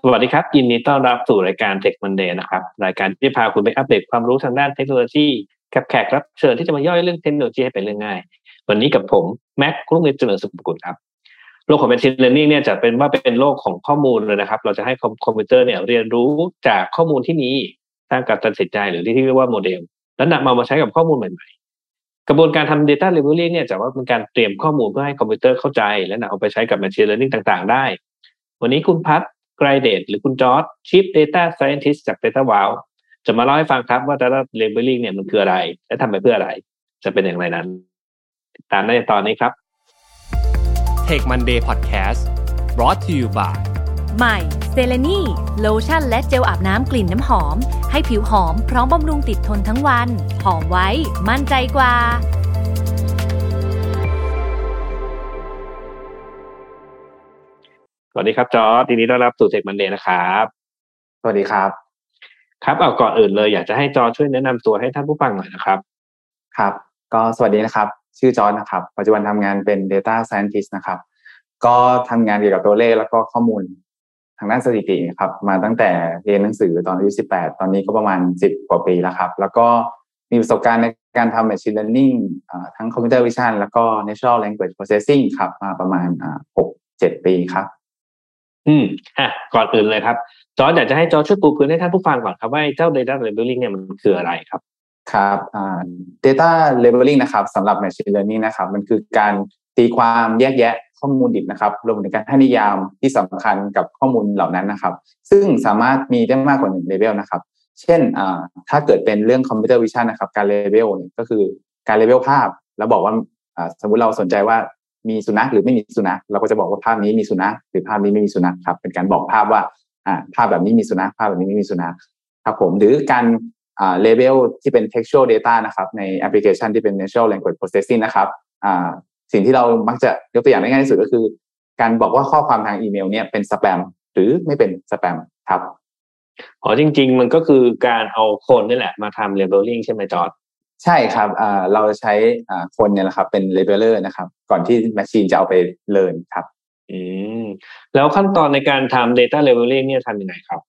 สวัสดีครับยินดีต้อนรับสู่รายการ Tech Monday นะครับ รายการที่พาคุณไปอัปเดตความรู้ทางด้านเทคโนโลยีกับแขกรับเชิญที่จะมาย่อยเรื่องเทคโนโลยีให้เป็นเรื่องง่าย วันนี้กับผมแม็กกรุงเงินเจริญสุขกุลครับโลกของ Machine Learning เนี่ยจะเป็นว่าเป็นโลกของข้อมูลเลยนะครับ เราจะให้คอมพิวเตอร์เนี่ยเรียนรู้จากข้อมูลที่มีสร้างการตัดสินใจหรือที่เรียกว่าโมเดล แล้วนำมามาใช้กับข้อมูลใหม่ๆ กระบวนการทำ Data Labeling เนี่ยจะว่าเป็นการเตรียมข้อมูลเพื่อให้คอมพิวเตอร์เข้าใจ และนำเอาไปใช้กับ Machine Learning ต่าง ๆ ได้ วันนี้คุณพัฒน์ ไกรเดชหรือคุณจอร์ด Chief Data Scientist จาก Data Wow จะมาเล่าให้ฟังครับว่า Data Labeling เนี่ยมันคืออะไร และทำไปเพื่ออะไร จะเป็นอย่างไรนั้นติดตามได้ในตอนนี้ครับ Tech Monday Podcast brought to you by ใหม่เซเลนีโลชั่นและเจลอาบน้ำกลิ่นน้ำหอม ให้ผิวหอมพร้อมบำรุงติดทนทั้งวัน หอมไว้ มั่นใจกว่า สวัสดีครับจอร์ดยินดีต้อนรับสู่ Tech Monday นะครับ สวัสดีครับ ครับเอาก่อนอื่นเลยอยากจะให้จอร์ดช่วยแนะนำตัวให้ท่านผู้ฟังหน่อยนะครับ ครับ ก็สวัสดีนะครับ ชื่อจอร์ดนะครับ ปัจจุบันทำงานเป็น Data Scientist นะครับ ก็ทำงานเกี่ยวกับตัวเลขแล้วก็ข้อมูลทางด้านสถิติครับ มาตั้งแต่เรียนหนังสือตอนอายุ18ตอนนี้ก็ประมาณ10กว่าปีแล้วครับ แล้วก็มีประสบการณ์ในการทำ Machine Learning ทั้ง Computer Vision แล้วก็ Natural Language Processing ครับ มาประมาณ6-7ปีครับ อืมอะก่อนอื่นเลยครับ จอร์ดอยากจะให้จอร์ดช่วยปูพื้นให้ท่านผู้ฟังก่อนครับว่าเจ้า data labeling เนี่ยมันคืออะไรครับ ครับ data labeling นะครับสำหรับ machine learning นะครับ มันคือการตีความแยกแยะข้อมูลดิบนะครับรวมถึงการให้นิยามที่สำคัญกับข้อมูลเหล่านั้นนะครับ ซึ่งสามารถมีได้มากกว่าหนึ่งเลเวลนะครับ เช่นถ้าเกิดเป็นเรื่อง computer vision นะครับ การเลเวลก็คือการเลเวลภาพ แล้วบอกว่าสมมุติเราสนใจว่า มีสุนัขหรือไม่มีสุนัขเราก็จะบอกว่าภาพนี้มีสุนัขหรือภาพนี้ไม่มีสุนัขครับ เป็นการบอกภาพว่าอ่าภาพแบบนี้มีสุนัขภาพแบบนี้ไม่มีสุนัขครับผมหรือการอ่าเลเวลที่เป็น textual data นะครับ ในแอปพลิเคชันที่เป็น natural language processing นะครับอ่าสิ่งที่เรามักจะยกตัวอย่างได้ง่ายที่สุดก็คือ การบอกว่าข้อความทางอีเมล เนี่ยเป็นสแปมหรือไม่เป็นสแปมครับอ๋อจริง ๆ มันก็คือการเอาคนนี่แหละมาทำ labeling ใช่ไหมจอร์ด ใช่ครับเราใช้คนเนี่ยแหละครับ เป็น labeler นะครับ ก่อนที่ machine จะเอาไป learn ครับ อืมแล้วขั้นตอนในการทำ data labeling เนี่ยทำยังไงครับ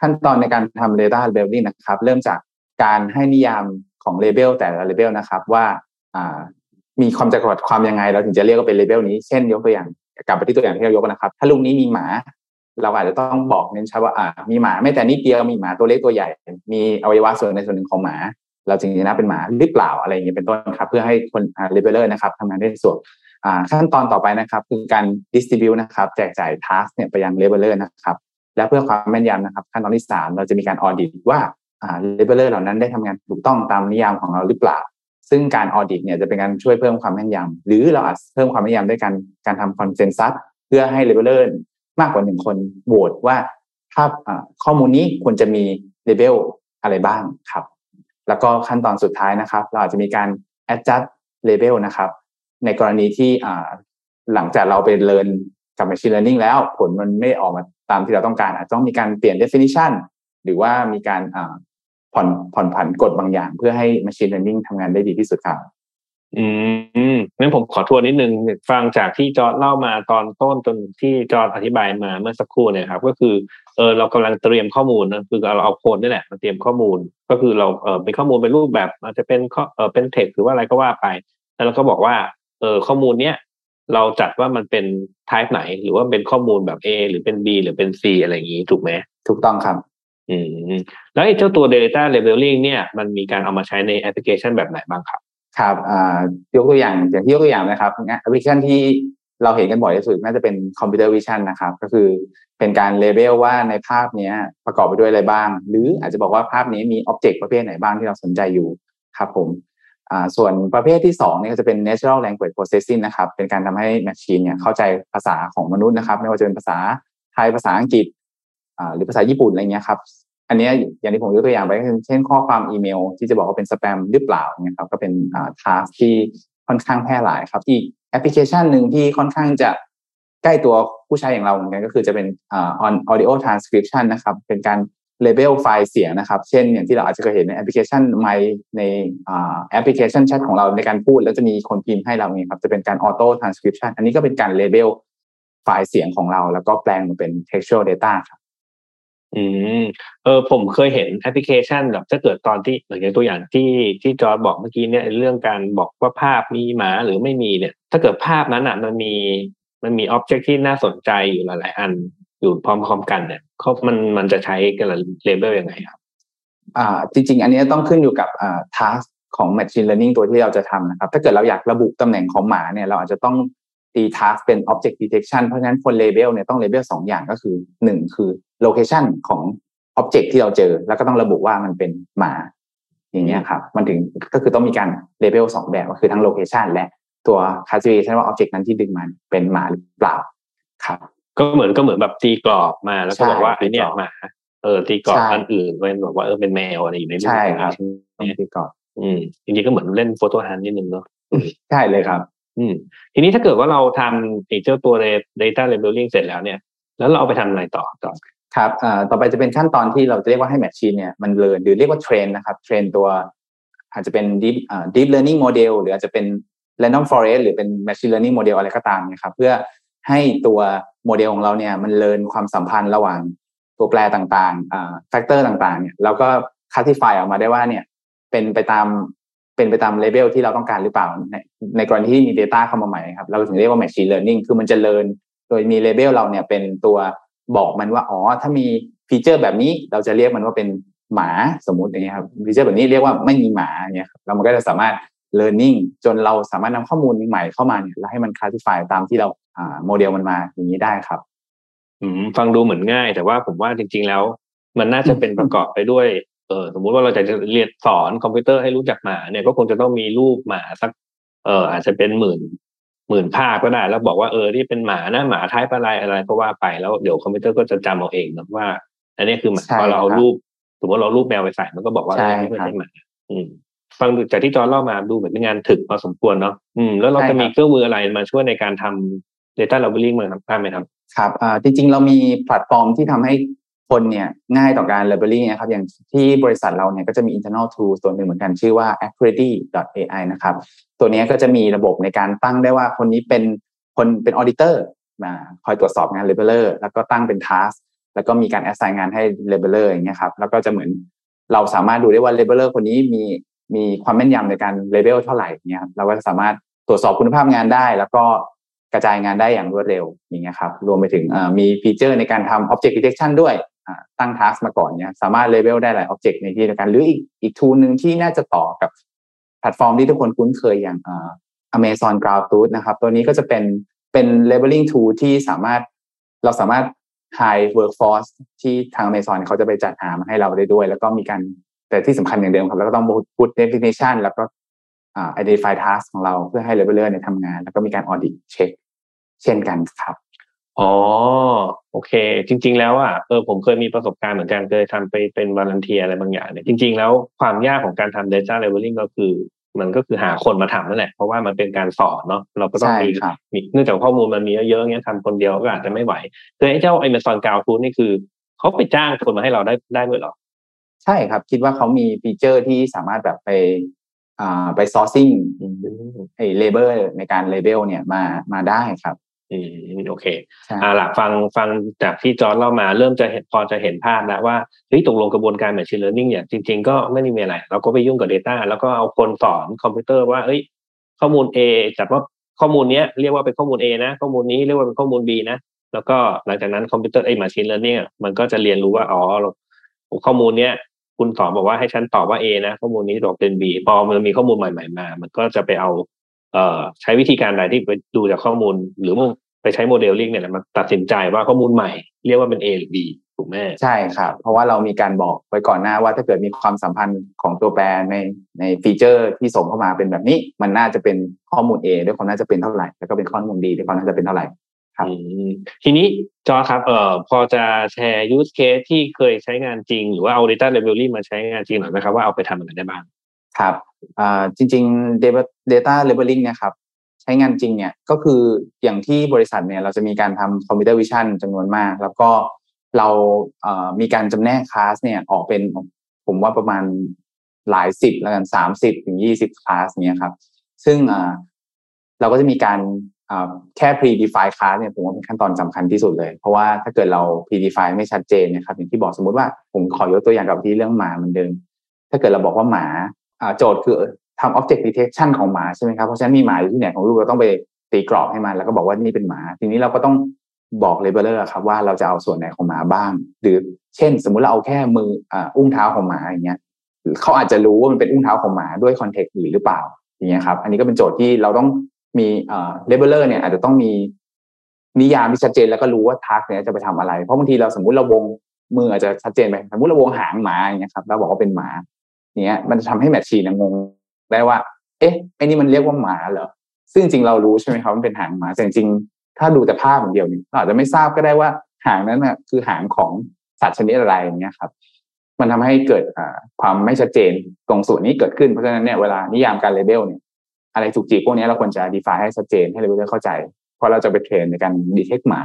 ขั้นตอนในการทำ data labeling นะครับ เริ่มจากการให้นิยามของ label แต่ละ label นะครับ ว่ามีความจำกัดความยังไง เราถึงจะเรียกว่าเป็น label นี้ เช่นยกตัวอย่างกลับไปที่ตัวอย่างที่เรายกนะครับ ถ้ารูปนี้มีหมา เราอาจจะต้องบอกเน้นชัดว่าอ่ามีหมาแม้แต่นิดเดียวมีหมาตัวเล็กตัวใหญ่ มีอวัยวะส่วนในส่วนหนึ่งของหมา เราจึงจะนับเป็นหมาหรือเปล่าอะไรอย่างเงี้ยเป็นต้นครับ เพื่อให้คนเลเวลเลอร์นะครับทำงานได้ส่วนขั้นตอนต่อไปนะครับ คือการ distribute นะครับ แจกจ่าย task เนี่ยไปยังเลเวลเลอร์นะครับ และเพื่อความแม่นยำนะครับ ขั้นตอนที่สามเราจะมีการ audit ว่าเลเวลเลอร์เหล่านั้นได้ทำงานถูกต้องตามนิยามของเราหรือเปล่า ซึ่งการ audit เนี่ยจะเป็นการช่วยเพิ่มความแม่นยำหรือเราอาจเพิ่มความแม่นยำด้วยการการทำ consensus เพื่อให้เลเวลเลอร์มากกว่าหนึ่งคนโหวตว่าภาข้อมูลนี้ควรจะมีเลเวลอะไรบ้างครับ แล้วก็ขั้นตอนสุดท้ายนะครับ เราอาจจะมีการ adjust label นะครับ ในกรณีที่หลังจากเราไปเรียนกับ machine learning แล้วผลมันไม่ออกมาตามที่เราต้องการ อาจจะต้องมีการเปลี่ยน definition หรือว่ามีการผ่อนผ่อนผันกฎบางอย่าง เพื่อให้ machine learning ทำงานได้ดีที่สุดครับ อืมงั้นผมขอทวนนิดนึงฟังจากที่จอร์ดเล่ามาตอนต้นจนที่จอร์ดอธิบายมาเมื่อสักครู่เนี่ยครับ ก็คือเออเรากำลังเตรียมข้อมูลนะคือเราเอาโคนนี่แหละมาเตรียมข้อมูล ก็คือเราเออเป็นข้อมูลเป็นรูปแบบอาจจะเป็นข้อเออเป็นเทคหรือว่าอะไรก็ว่าไป แล้วเราก็บอกว่าเออข้อมูลเนี้ยเราจัดว่ามันเป็น type ไหน หรือว่าเป็นข้อมูลแบบ A หรือเป็น B หรือเป็น C อะไรอย่างนี้ถูกไหมถูกต้องครับอืมแล้วไอ้เจ้าตัว data labeling เนี่ยมันมีการเอามาใช้ในแอปพลิเคชันแบบไหนบ้างครับ ครับยกตัวอย่างอย่างที่ยกตัวอย่างนะครับแอปพลิเคชันที่เราเห็นกันบ่อยที่สุดน่าจะเป็น computer vision นะครับ ก็คือเป็นการ label ว่าในภาพนี้ประกอบไปด้วยอะไรบ้าง หรืออาจจะบอกว่าภาพนี้มี object ประเภทไหนบ้างที่เราสนใจอยู่ครับผมส่วนประเภทที่2นี่ก็จะเป็น natural language processing นะครับ เป็นการทำให้ machine เนี่ยเข้าใจภาษาของมนุษย์นะครับ ไม่ว่าจะเป็นภาษาไทยภาษาอังกฤษหรือภาษาญี่ปุ่นอะไรเงี้ยครับ อันนี้อย่างที่ผมยกตัวอย่างไปก็เช่นข้อความอีเมล ที่จะบอกว่าเป็นสแปมหรือเปล่าเนี่ยครับก็เป็น task ที่ค่อนข้างแพร่หลายครับ อีกแอปพลิเคชันหนึ่งที่ค่อนข้างจะใกล้ตัวผู้ใช้อย่างเราเหมือนกันก็คือจะเป็นอ่า audio transcription นะครับ เป็นการ label ไฟล์เสียงนะครับ เช่นอย่างที่เราอาจจะเคยเห็นในแอปพลิเคชันไมในแอปพลิเคชันแชทของเราในการพูด แล้วจะมีคนพิมพ์ให้เราเนี่ยครับจะเป็นการ audio transcription อันนี้ก็เป็นการ labelไฟล์เสียงของเรา แล้วก็แปลงมาเป็น textual data ครับ อืมเออผมเคยเห็นแอปพลิเคชันแบบถ้าเกิดตอนที่เหมือนตัวอย่างที่ที่จอร์ดบอกเมื่อกี้เนี่ยเรื่องการบอกว่าภาพมีหมาหรือไม่มีเนี่ย ถ้าเกิดภาพนั้นอะมันมีมันมี object ที่น่าสนใจอยู่หลายๆอันอยู่พร้อมๆกันเนี่ยเขามันมันจะใช้การ label ยังไงครับ อ่า จริง ๆ อันนี้ต้องขึ้นอยู่กับอ่า task ของ Machine Learning ตัวที่เราจะทำนะครับ ถ้าเกิดเราอยากระบุตำแหน่งของหมาเนี่ยเราอาจจะต้อง ตี task เป็น object detection เพราะฉะนั้นคน label เนี่ยต้อง label สองอย่างก็คือหนึ่งคือ location ของ object ที่เราเจอ แล้วก็ต้องระบุว่ามันเป็นหมา อย่างเงี้ยครับ มันถึงก็คือต้องมีการ label สองแบบก็คือทั้ง location และตัว classification ว่า object นั้นที่ดึงมันเป็นหมาหรือเปล่าครับ ก็เหมือนก็เหมือนแบบตีกรอบมาแล้วก็บอกว่าใช่ไอเนี่ยตีกรอบหมาเออตีกรอบใช่อันอื่นเป็นบอกว่าเออเป็นแมวอะไรอยู่ในรูปใช่ครับใช่ไหมต้องตีกรอบอืมจริงๆก็เหมือนเล่น photo hunt นิดนึงเนาะใช่เลยครับ อืมทีนี้ถ้าเกิดว่าเราทำไอ้เจ้าตัว data labeling เสร็จแล้วเนี่ย แล้วเราเอาไปทำอะไรต่อต่อครับต่อไปจะเป็นขั้นตอนที่เราจะเรียกว่าให้ machine เนี่ยมันเรียนหรือเรียกว่า train นะครับ train ตัวอาจจะเป็น deep deep learning model หรืออาจจะเป็น random forest หรือเป็น machine learning model อะไรก็ตามนะครับเพื่อให้ตัวโมเดลของเราเนี่ยมันเรียนความสัมพันธ์ระหว่างตัวแปรต่างๆอ่า factor ต่างๆเนี่ยแล้วก็ classify ออกมาได้ว่าเนี่ยเป็นไปตาม เป็นไปตาม label ที่เราต้องการหรือเปล่า ในในกรณีที่มี Data เข้ามาใหม่ครับ เราถึงเรียกว่า machine learning คือมันจะเรียนโดยมี label เราเนี่ยเป็นตัวบอกมันว่าอ๋อถ้ามี feature แบบนี้เราจะเรียกมันว่าเป็นหมาสมมุติอย่างเงี้ยครับ feature แบบนี้เรียกว่าไม่มีหมาเนี่ยครับแล้วมันก็จะสามารถ learning จนเราสามารถนำข้อมูลใหม่เข้ามาเนี่ยแล้วให้มัน classify ตามที่เราอ่าโมเดลมันมาอย่างนี้ได้ครับ อืมฟังดูเหมือนง่าย แต่ว่าผมว่าจริง ๆแล้ว มันน่าจะเป็นประกอบไปด้วย เออสมมุติว่าเราจะเรียนสอนคอมพิวเตอร์ให้รู้จักหมาเนี่ยก็คงจะต้องมีรูปหมาสัก เอออาจจะเป็นหมื่นหมื่นภาพก็ได้ แล้วบอกว่าเออที่เป็นหมานะหมาท้ายอะไรอะไรก็ว่าไปแล้วเดี๋ยวคอมพิวเตอร์ก็จะจำเอาเองนะว่า อันนี้คือหมาใช่พอเราเอาครับรูป สมมติเราเอารูปแมวไปใส่มันก็บอกว่าใช่เออนี่ไม่ครับใช่หมา อืมฟังดูจากที่จอร์จเล่ามาดูเหมือนเป็นงานถึกพอสมควรเนาะอืมแล้วเราใช่จะครับมีเครื่องมืออะไรมาช่วยในการทำ data labeling มั้างครับได้ไหมครับ ครับอ่าจริง ๆ เรามีแพลตฟอร์มที่ทำให้ คนเนี่ยง่ายต่อการ labeling นะครับ อย่างที่บริษัทเราเนี่ยก็จะมี internal tool ตัวหนึ่งเหมือนกันชื่อว่า accuracy.ai นะครับ ตัวนี้ก็จะมีระบบในการตั้งได้ว่าคนนี้เป็นคนเป็น auditor มาคอยตรวจสอบงาน labeler แล้วก็ตั้งเป็น task แล้วก็มีการ assign งานให้ labeler อย่างเงี้ยครับ แล้วก็จะเหมือนเราสามารถดูได้ว่า labeler คนนี้มีมีความแม่นยำในการ label เท่าไหร่เนี่ยครับเราก็สามารถตรวจสอบคุณภาพงานได้ แล้วก็กระจายงานได้อย่างรวดเร็วอย่างเงี้ยครับ รวมไปถึงมีฟีเจอร์ในการทำ object detection ด้วย ตั้ง task มาก่อนเนี่ยสามารถ label ได้หลาย object ในที่เดียวกัน หรืออีกอีก tool หนึ่งที่น่าจะต่อกับแพลตฟอร์มที่ทุกคนคุ้นเคยอย่างอ่า Amazon Ground Truth นะครับ ตัวนี้ก็จะเป็นเป็น labeling tool ที่สามารถเราสามารถ high workforce ที่ทาง Amazon เขาจะไปจัดหามาให้เราได้ด้วย แล้วก็มีการแต่ที่สำคัญอย่างเดิมครับ แล้วก็ต้อง put definition แล้วก็อ่า identify task ของเราเพื่อให้ labeler เนี่ยทำงาน แล้วก็มีการ audit check เช่นกันครับ อ๋อโอเค จริง ๆ แล้วอะเออผมเคยมีประสบการณ์เหมือนกันเคยทำไปเป็นวาลันเทียอะไรบางอย่างเนี่ยจริง ๆ แล้วความยากของการทำ data labeling ก็คือ มันก็คือหาคนมาทำนั่นแหละเพราะว่ามันเป็นการสอนเนาะเราก็ต้องใช่มีครับมีเนื่องจากข้อมูลมันมีเยอะๆเงี้ยทำคนเดียวก็อาจจะไม่ไหวคือไอ้เจ้า Amazon Cloud Tool นี่คือเขาไปจ้างคนมาให้เราได้ได้ด้วยเหรอ ใช่ครับ คิดว่าเขามี feature ที่สามารถแบบไปอ่าไป sourcing อืมไอ้ label ในการ label เนี่ยมามาได้ครับ อืมโอเคใช่อ่าหลักฟังฟังจากที่จอร์จเล่ามาเริ่มจะเห็นพอจะเห็นภาพแล้วว่าเฮ้ยตกลงกระบวนการ machine learning เนี่ยจริง ๆ ก็ไม่ได้มีอะไรเราก็ไปยุ่งกับ Data แล้วก็เอาคนสอนคอมพิวเตอร์ว่าเอ้ยข้อมูล A จัดว่าข้อมูลเนี้ยเรียกว่าเป็นข้อมูล A นะ ข้อมูลนี้เรียกว่าเป็นข้อมูล B นะแล้วก็หลังจากนั้นคอมพิวเตอร์ไอ้ machine learning อะมันก็จะเรียนรู้ว่าอ๋อเราข้อมูลเนี้ยคุณสอนบอกว่าให้ฉันตอบว่า A นะ ข้อมูลนี้ตอบเป็น B พอมันมีข้อมูลใหม่ ๆ มา มันก็จะไปเอาเอ่อ ใช้วิธีการใดที่ไปดูจากข้อมูล หรือไปใช้โมเดลลิ่งเนี่ยแหละมาตัดสินใจว่าข้อมูลใหม่ เรียกว่าเป็น A หรือ B ถูกไหมใช่ครับ เพราะว่าเรามีการบอกไว้ก่อนหน้าว่าถ้าเกิดมีความสัมพันธ์ของตัวแปรในใน feature ที่ส่งเข้ามาเป็นแบบนี้ มันน่าจะเป็นข้อมูล A ด้วยความน่าจะเป็นเท่าไหร่แล้วก็เป็นข้อมูล B ด้วยความน่าจะเป็นเท่าไหร่ครับอืมทีนี้จอร์จครับเอ่อพอจะแชร์ use case ที่เคยใช้งานจริง หรือว่าเอา data labeling มาใช้งานจริงหน่อยไหมครับว่าเอาไปทำอะไรได้บ้างครับอ่า จริงๆ data data labeling เนี่ยครับใช้งานจริงเนี่ยก็คืออย่างที่บริษัทเนี่ยเราจะมีการทำ computer vision จำนวนมาก แล้วก็เรามีการจำแนกคลาสเนี่ยออกเป็นผมว่าประมาณหลายสิบแล้วกันสามสิบถึงยี่สิบคลาสเนี่ยครับ ซึ่งเราก็จะมีการแค่ pre-define class เนี่ยผมว่าเป็นขั้นตอนสำคัญที่สุดเลย เพราะว่าถ้าเกิดเรา pre-define ไม่ชัดเจนนะครับอย่างที่บอกสมมติว่าผมขอยกตัวอย่างกับที่เรื่องหมาเหมือนเดิม ถ้าเกิดเราบอกว่าหมา โจทย์คือทำ object detection ของหมาใช่ไหมครับเพราะฉะนั้นมีหมาอยู่ที่ไหนของลูกเราต้องไปตีกรอบให้มัน แล้วก็บอกว่านี่เป็นหมา ทีนี้เราก็ต้องบอก labeler ครับว่าเราจะเอาส่วนไหนของหมาบ้าง หรือเช่น สมมุติเราเอาแค่มืออุ้งเท้าของหมาอย่างเงี้ยเขาอาจจะรู้ว่ามันเป็นอุ้งเท้าของหมาด้วย context อื่นหรือเปล่าอย่างเงี้ยครับ อันนี้ก็เป็นโจทย์ที่เราต้องมีเอ่อเลเวลเลอร์เนี่ยอาจจะต้องมีนิยามที่ชัดเจนแล้วก็รู้ว่า task เนี่ยจะไปทำอะไร เพราะบางทีเราสมมุติเราวงมืออาจจะชัดเจนไปสมมติเราวงหางหมาอย่างเงี้ยครับเราบอกว่าเป็นหมา เนี้ยมันจะทำให้ machine งงได้ว่า เอ๊ะไอ้นี่มันเรียกว่าหมาเหรอซึ่งจริงเรารู้ใช่ไหมครับมันเป็นหางหมาแต่จริงถ้าดูแต่ภาพอย่างเดียวนี่เราอาจจะไม่ทราบก็ได้ว่าหางนั้นน่ะคือหางของสัตว์ชนิดอะไรอย่างเงี้ยครับ มันทำให้เกิดความไม่ชัดเจนตรงส่วนนี้เกิดขึ้นเพราะฉะนั้นเนี่ยเวลานิยามการ label เนี่ยอะไรถูกจีพวกนี้เราควรจะ define ให้ชัดเจนให้เลเวลเข้าใจเพราะเราจะไป train ในการ detect หมา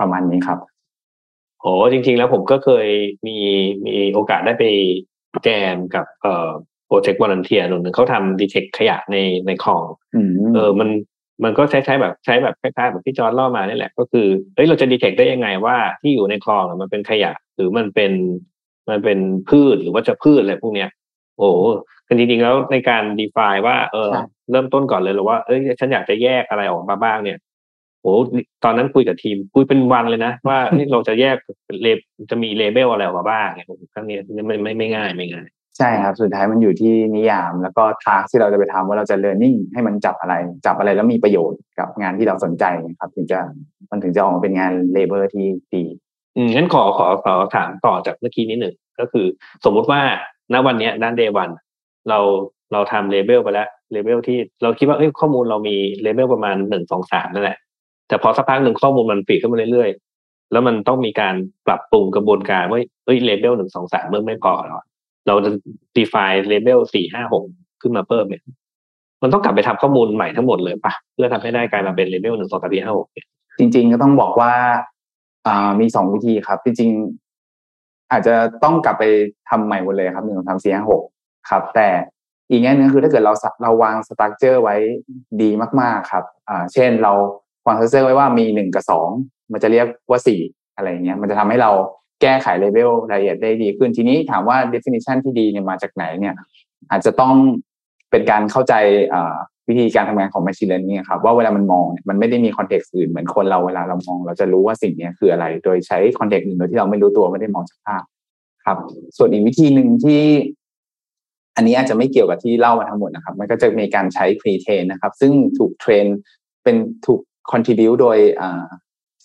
ประมาณนี้ครับโอ้จริง ๆ แล้วผมก็เคยมีมีโอกาสได้ไป แจมกับเอ่อโปรเจกต์ volunteer หนึ่งเขาทำ detect ขยะในในคลองเออมันมันก็ใช้ใช้แบบใช้แบบคล้ายๆแบบที่จอร์จเล่ามานี่แหละ ก็คือเฮ้ยเราจะ detect ได้ยังไงว่าที่อยู่ในคลองมันเป็นขยะ หรือมันเป็นมันเป็นพืชหรือว่าจะพืชอะไรพวกเนี้ย โอ้คือจริงๆแล้วในการ define ว่าเออเริ่มต้นก่อนเลยหรือว่าเอ้ยฉันอยากจะแยกอะไรออกมาบ้างเนี่ย โอ้ตอนนั้นคุยกับทีมคุยเป็นวันเลยนะ ว่าเราจะแยกเลจะมี label อะไรออกมาบ้างเนี่ยครั้งนี้ไม่ไม่ไม่ง่ายไม่ง่ายใช่ครับ สุดท้ายมันอยู่ที่นิยามแล้วก็ทาร์ที่เราจะไปทำว่าเราจะเรียนรู้ให้มันจับอะไร จับอะไรแล้วมีประโยชน์กับงานที่เราสนใจครับ ถึงจะมันถึงจะออกมาเป็นงาน label ที่ดีอืมงั้นขอขอขอถามต่อจากเมื่อกี้นิดหนึ่งก็คือ สมมุติว่าณวันนี้ด้าน day one เราเราทำ label ไปแล้ว label ที่เราคิดว่าเอ้ยข้อมูลเรามี label ประมาณหนึ่งสองสามนั่นแหละ แต่พอสักพักหนึ่งข้อมูลมันปีขึ้นมาเรื่อยๆ แล้วมันต้องมีการปรับปรุงกระบวนการว่าเฮ้ย label หนึ่งสองสามมันไม่พอหรอเราจะ define เลเบลสี่ห้าหกขึ้นมาเพิ่มเนี่ยมันต้องกลับไปทำข้อมูลใหม่ทั้งหมดเลยปะเพื่อทำให้ได้กลายมาเป็น label หนึ่งสองสามสี่ห้าหกจริง ๆ ก็ต้องบอกว่าอ่ามีสองวิธีครับ จริง ๆ อาจจะต้องกลับไปทำใหม่หมดเลยครับหนึ่งสองสามสี่ห้าหกครับ แต่อีกแง่นึงคือถ้าเกิดเราเราวาง structure ไว้ดีมาก ๆ ครับ อ่า เช่นเรา วาง structure ไว้ว่ามีหนึ่งกับสองมันจะเรียกว่าสี่อะไรเงี้ยมันจะทำให้เราแก้ไขเลเวลรายละเอียดได้ดีขึ้นทีนี้ถามว่า definition ที่ดีเนี่ยมาจากไหนเนี่ย อาจจะต้องเป็นการเข้าใจวิธีการทำงานของ machine learning ครับว่าเวลามันมองมันไม่ได้มี context อื่นเหมือนคนเราเวลาเรามอง เราจะรู้ว่าสิ่งนี้คืออะไร โดยใช้ context อื่นโดยที่เราไม่รู้ตัวไม่ได้มองจากภาพครับ ส่วนอีกวิธีหนึ่งที่ อันนี้อาจจะไม่เกี่ยวกับที่เล่ามาทั้งหมดนะครับ มันก็จะมีการใช้ pre train นะครับ ซึ่งถูกเทรนเป็นถูก contribu โดย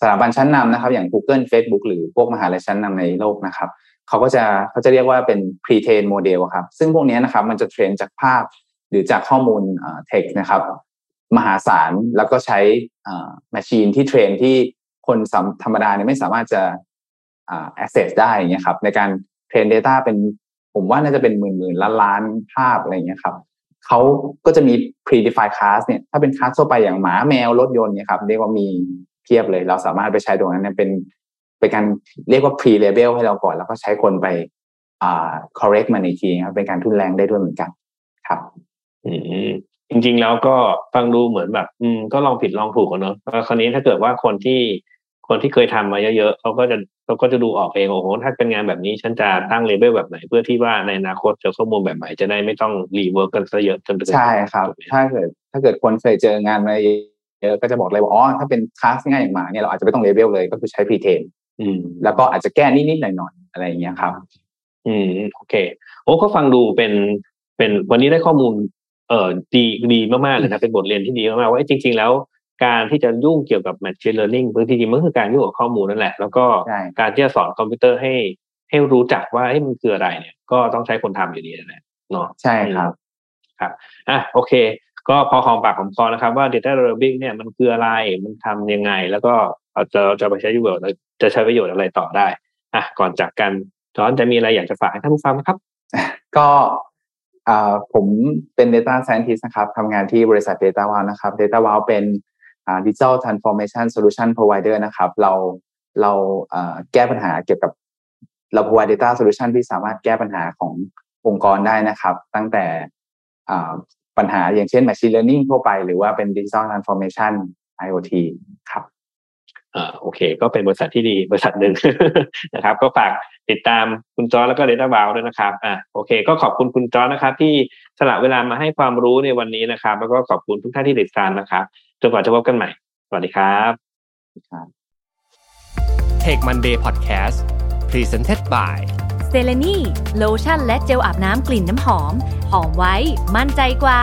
สถาบันชั้นนำนะครับ อย่าง Google Facebook หรือพวกมหาลัยชั้นนำในโลกนะครับเขาก็จะเขาจะเรียกว่าเป็น pre-train model ครับ ซึ่งพวกนี้นะครับมันจะ train จากภาพหรือจากข้อมูลเทคนะครับ มหาศาลแล้วก็ใช้ machine ที่ train ที่คนธรรมดาเนี่ยไม่สามารถจะ access ได้เงี้ยครับในการเทรน Data เป็นผมว่าน่าจะเป็นหมื่นหมื่นล้านล้านภาพอะไรเงี้ยครับ เขาก็จะมี pre-defined class เนี่ยถ้าเป็นคลาสทั่วไปอย่างหมาแมวรถยนต์เนี่ยครับเรียกว่ามีเทียบเลย เราสามารถไปใช้ตรงนั้นเป็นเป็นการเรียกว่า pre label ให้เราก่อน แล้วก็ใช้คนไปอ่า correct มันอีกทีครับเป็นการทุนแรงได้ด้วยเหมือนกันครับ อืมจริง ๆ แล้วก็ฟังดูเหมือนแบบ อืมก็ลองผิดลองถูกกันเนอะคราวนี้ถ้าเกิดว่าคนที่ คนที่เคยทำมาเยอะๆเขาก็จะเขาก็จะดูออกเองโอ้โหถ้าเป็นงานแบบนี้ฉันจะตั้งเลเวลแบบไหน เพื่อที่ว่าในอนาคตจะข้อมูลแบบไหนจะได้ไม่ต้องrework กันซะเยอะจนใช่ครับ ถ้าเกิดถ้าเกิดคนเคยเจองานมาเยอะก็จะบอกเลยว่าอ๋อถ้าเป็นคลาสง่ายอย่างหมาเนี่ยเราอาจจะไม่ต้องเลเวลเลยก็คือใช้ pretrain แล้วก็อาจจะแก้นิดๆหน่อยๆอะไรอย่างเงี้ยครับ อืมโอเค โอ้ก็ฟังดูเป็นเป็นวันนี้ได้ข้อมูลเอ่อดีดีมากๆเลยนะเป็นบทเรียนที่ดีมากๆว่าจริง ๆ แล้ว การที่จะยุ่งเกี่ยวกับ machine learning บางทีมันคือการยุ่งกับข้อมูลนั่นแหละ แล้วก็การที่จะสอนคอมพิวเตอร์ให้ให้รู้จักว่าให้มันคืออะไรเนี่ย ก็ต้องใช้คนทำอยู่ดีนะเนาะใช่ครับครับอะโอเค ก็พอหอมปากหอมคอนะครับว่า data labeling เนี่ยมันคืออะไรมันทำยังไง แล้วก็เราจะจะไปใช้ประโยชน์จะใช้ประโยชน์อะไรต่อได้อะก่อนจากกันจอนจะมีอะไรอยากจะฝากให้ท่านผู้ฟังไหมครับ ก็ผมเป็น data scientist นะครับทำงานที่บริษัท data wow นะครับ data wow เป็น digital transformation solution provider นะครับ เราเราแก้ปัญหาเกี่ยวกับเรา provide data solution ที่สามารถแก้ปัญหาขององค์กรได้นะครับ ตั้งแต่ปัญหาอย่างเช่น machine learning ทั่วไป หรือว่าเป็น digital transformation IoT ครับอ่าโอเค ก็เป็นบริษัทที่ดีบริษัทหนึ่งนะครับ ก็ฝากติดตามคุณจอแล้วก็เดต้าบาวด้วยนะครับอ่าโอเค ก็ขอบคุณคุณจอนะครับ ที่ สละเวลามาให้ความรู้ในวันนี้นะครับ แล้วก็ขอบคุณทุกท่านที่ติดตามนะครับจนกว่าจะพบกันใหม่ สวัสดีครับครับ Tech Monday Podcast Presented by เซเลนีโลชั่นและเจลอาบน้ำกลิ่นน้ำหอม หอมไว้ มั่นใจกว่า